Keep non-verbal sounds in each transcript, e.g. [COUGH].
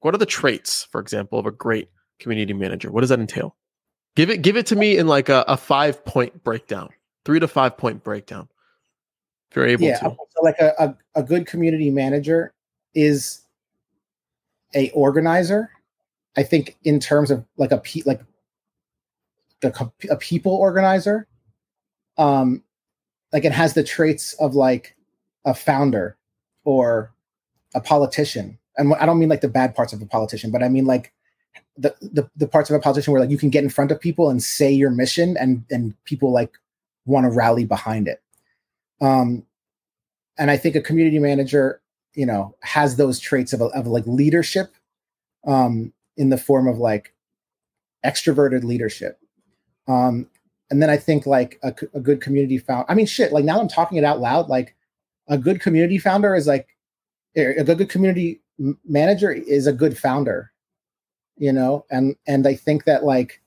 what are the traits, for example, of a great community manager? What does that entail? Give it give it to me in like a, a five point breakdown, three to five point breakdown. If you're able yeah, to. So like a, a, a good community manager is a organizer. I think in terms of like a pe- like a, a people organizer, um, like it has the traits of like a founder or a politician. And I don't mean like the bad parts of a politician, but I mean like the, the the parts of a politician where like you can get in front of people and say your mission and and people like want to rally behind it. Um, and I think a community manager, you know, has those traits of, of like leadership, um, in the form of like extroverted leadership. Um, and then I think like a, a good community found. I mean, shit. Like now I'm talking it out loud. Like a good community founder is like a good community manager is a good founder you know and and i think that like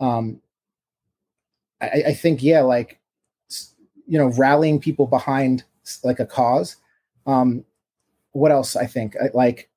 um i i think yeah like you know rallying people behind like a cause um what else i think I, like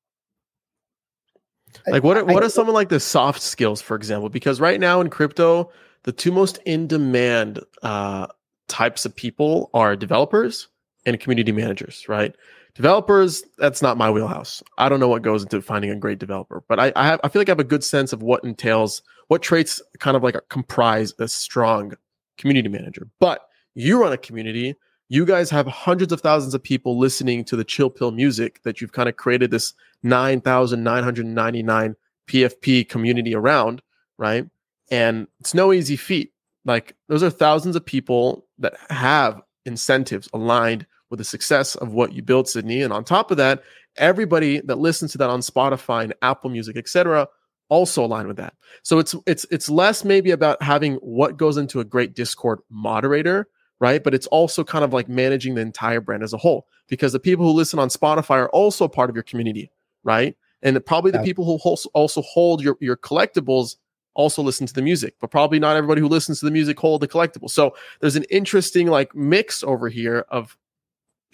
like what are, what are some of like the soft skills for example? Because right now in crypto the two most in demand uh types of people are developers and community managers right developers that's not my wheelhouse. I don't know what goes into finding a great developer but i i, have, I feel like i have a good sense of what entails what traits kind of like comprise a strong community manager. But you run a community you guys have hundreds of thousands of people listening to the chill pill music that you've kind of created this 9999 pfp community around right? And it's no easy feat. Like those are thousands of people that have incentives aligned with the success of what you build, Sydney. And on top of that, everybody that listens to that on Spotify and Apple Music, etc., also align with that. So it's it's it's less maybe about having what goes into a great Discord moderator, right? But it's also kind of like managing the entire brand as a whole because the people who listen on Spotify are also part of your community, right? And probably the people who also hold your your collectibles also listen to the music, but probably not everybody who listens to the music hold the collectible. So there's an interesting like mix over here of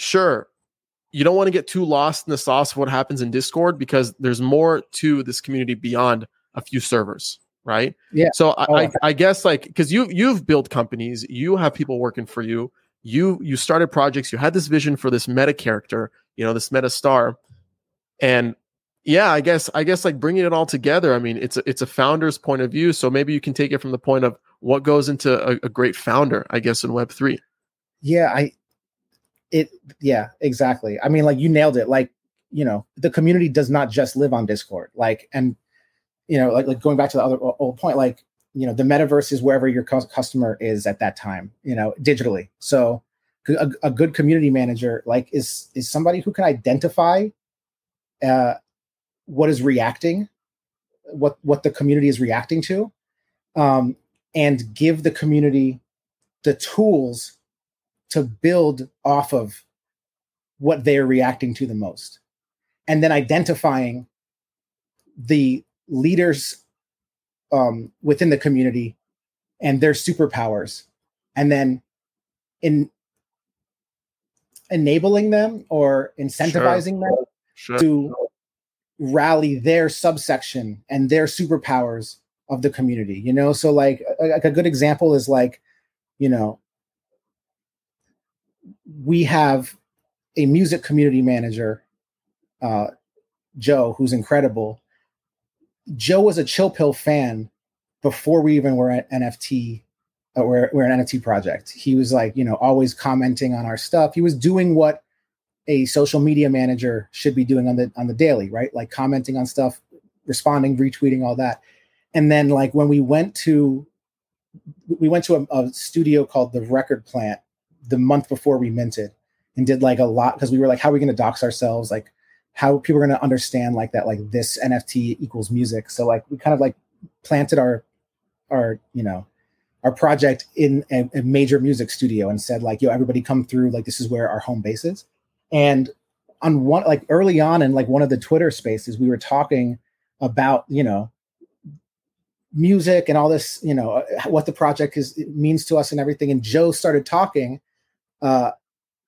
sure, you don't want to get too lost in the sauce of what happens in Discord because there's more to this community beyond a few servers, right? Yeah. So I, oh, I, I guess like because you you've built companies, you have people working for you, you you started projects, you had this vision for this meta character, you know, this meta star, and yeah, I guess I guess like bringing it all together. I mean, it's a, it's a founder's point of view, so maybe you can take it from the point of what goes into a, a great founder, I guess, in Web three. Yeah, I it yeah exactly. I mean like you nailed it. Like you know the community does not just live on discord. Like and you know like, like going back to the other old point like you know the metaverse is wherever your cu- customer is at that time you know digitally. So a, a, good community manager like is is somebody who can identify uh what is reacting what what the community is reacting to um and give the community the tools to build off of what they're reacting to the most and then identifying the leaders um, within the community and their superpowers and then in enabling them or incentivizing sure. them sure. to rally their subsection and their superpowers of the community you know so like a, a good example is like you know we have a music community manager, uh, Joe, who's incredible. Joe was a Chill Pill fan before we even were at NFT. Uh, we're, we're an NFT project. He was like, you know, always commenting on our stuff. He was doing what a social media manager should be doing on the on the daily, right? Like commenting on stuff, responding, retweeting, all that. And then like when we went to we went to a, a studio called the Record Plant the month before we minted and did like a lot because we were like, how are we going to dox ourselves? Like, how people are going to understand like that, like this NFT equals music. So like we kind of like planted our our you know our project in a, a, major music studio and said like, yo, everybody come through. Like this is where our home base is. And on one like early on in like one of the Twitter spaces, we were talking about you know music and all this you know what the project is means to us and everything and joe started talking uh,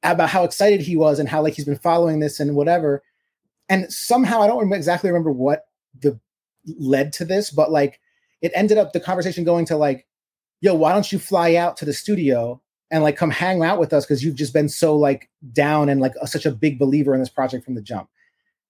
about how excited he was and how like he's been following this and whatever. and somehow I don't exactly remember what the led to this, but like it ended up the conversation going to like, yo, why don't you fly out to the studio and like come hang out with us because you've just been so like down and like a, such a big believer in this project from the jump.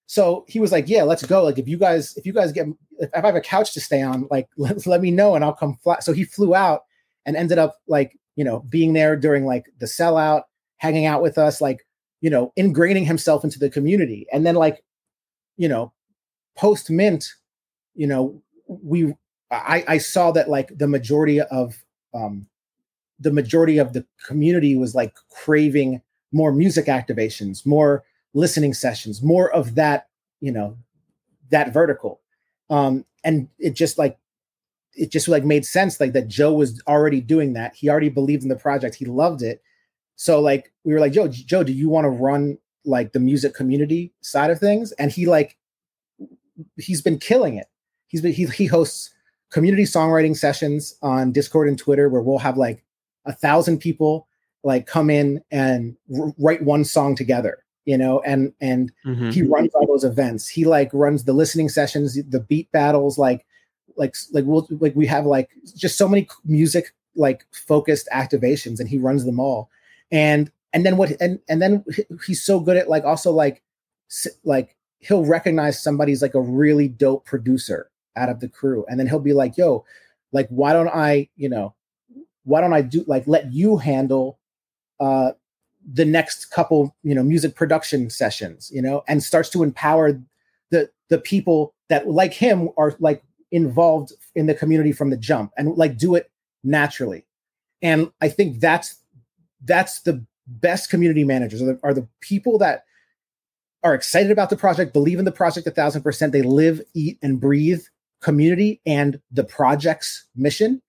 So he was like, yeah, let's go. Like if you guys if you guys get if I have a couch to stay on, like [LAUGHS] let, let me know and I'll come fly. So he flew out and ended up like you know being there during like the sellout, hanging out with us, like you know ingraining himself into the community, and then like you know post mint, you know we I, I saw that like the majority of um, the majority of the community was like craving more music activations, more listening sessions, more of that, you know, that vertical. Um, and it just like it just like made sense like that Joe was already doing that. He already believed in the project. He loved it. So like we were like, Joe, Joe, do you want to run like the music community side of things? And he like he's been killing it. He's been he he hosts community songwriting sessions on Discord and Twitter where we'll have like a thousand people like come in and r- write one song together you know and and mm-hmm. he runs all those events he like runs the listening sessions the beat battles like like like we'll like we have like just so many music like focused activations and he runs them all. And and then what and and then he's so good at like also like like he'll recognize somebody's like a really dope producer out of the crew. And then he'll be like yo like why don't i you know why don't i do like let you handle uh the next couple you know music production sessions you know? and starts to empower the the people that like him are like involved in the community from the jump and like do it naturally. And i think that's that's the best community managers are the, are the people that are excited about the project believe in the project a thousand percent. They live eat and breathe community and the project's mission.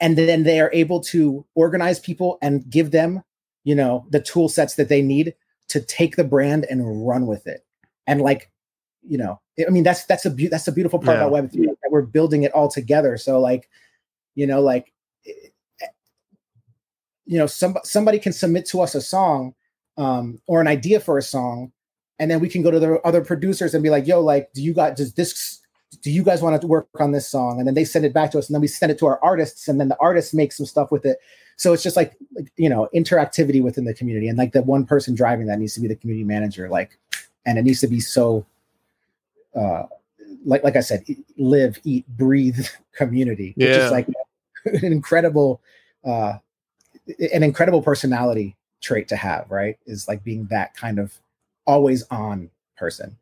And then they are able to organize people and give them you know the tool sets that they need to take the brand and run with it. And like you know i mean that's that's a be- that's a beautiful part yeah. about web 3 that we're building it all together so like you know like you know some, somebody can submit to us a song um, or an idea for a song and then we can go to the other producers and be like yo like do you got does this do you guys want to work on this song? And then they send it back to us, and then we send it to our artists, and then the artists make some stuff with it. So it's just like, like you know, interactivity within the community, and like the one person driving that needs to be the community manager, like, and it needs to be so, uh, like like I said, live, eat, breathe [LAUGHS] community, which yeah. is like [LAUGHS] an incredible, uh, an incredible personality trait to have, right? Is like being that kind of always on person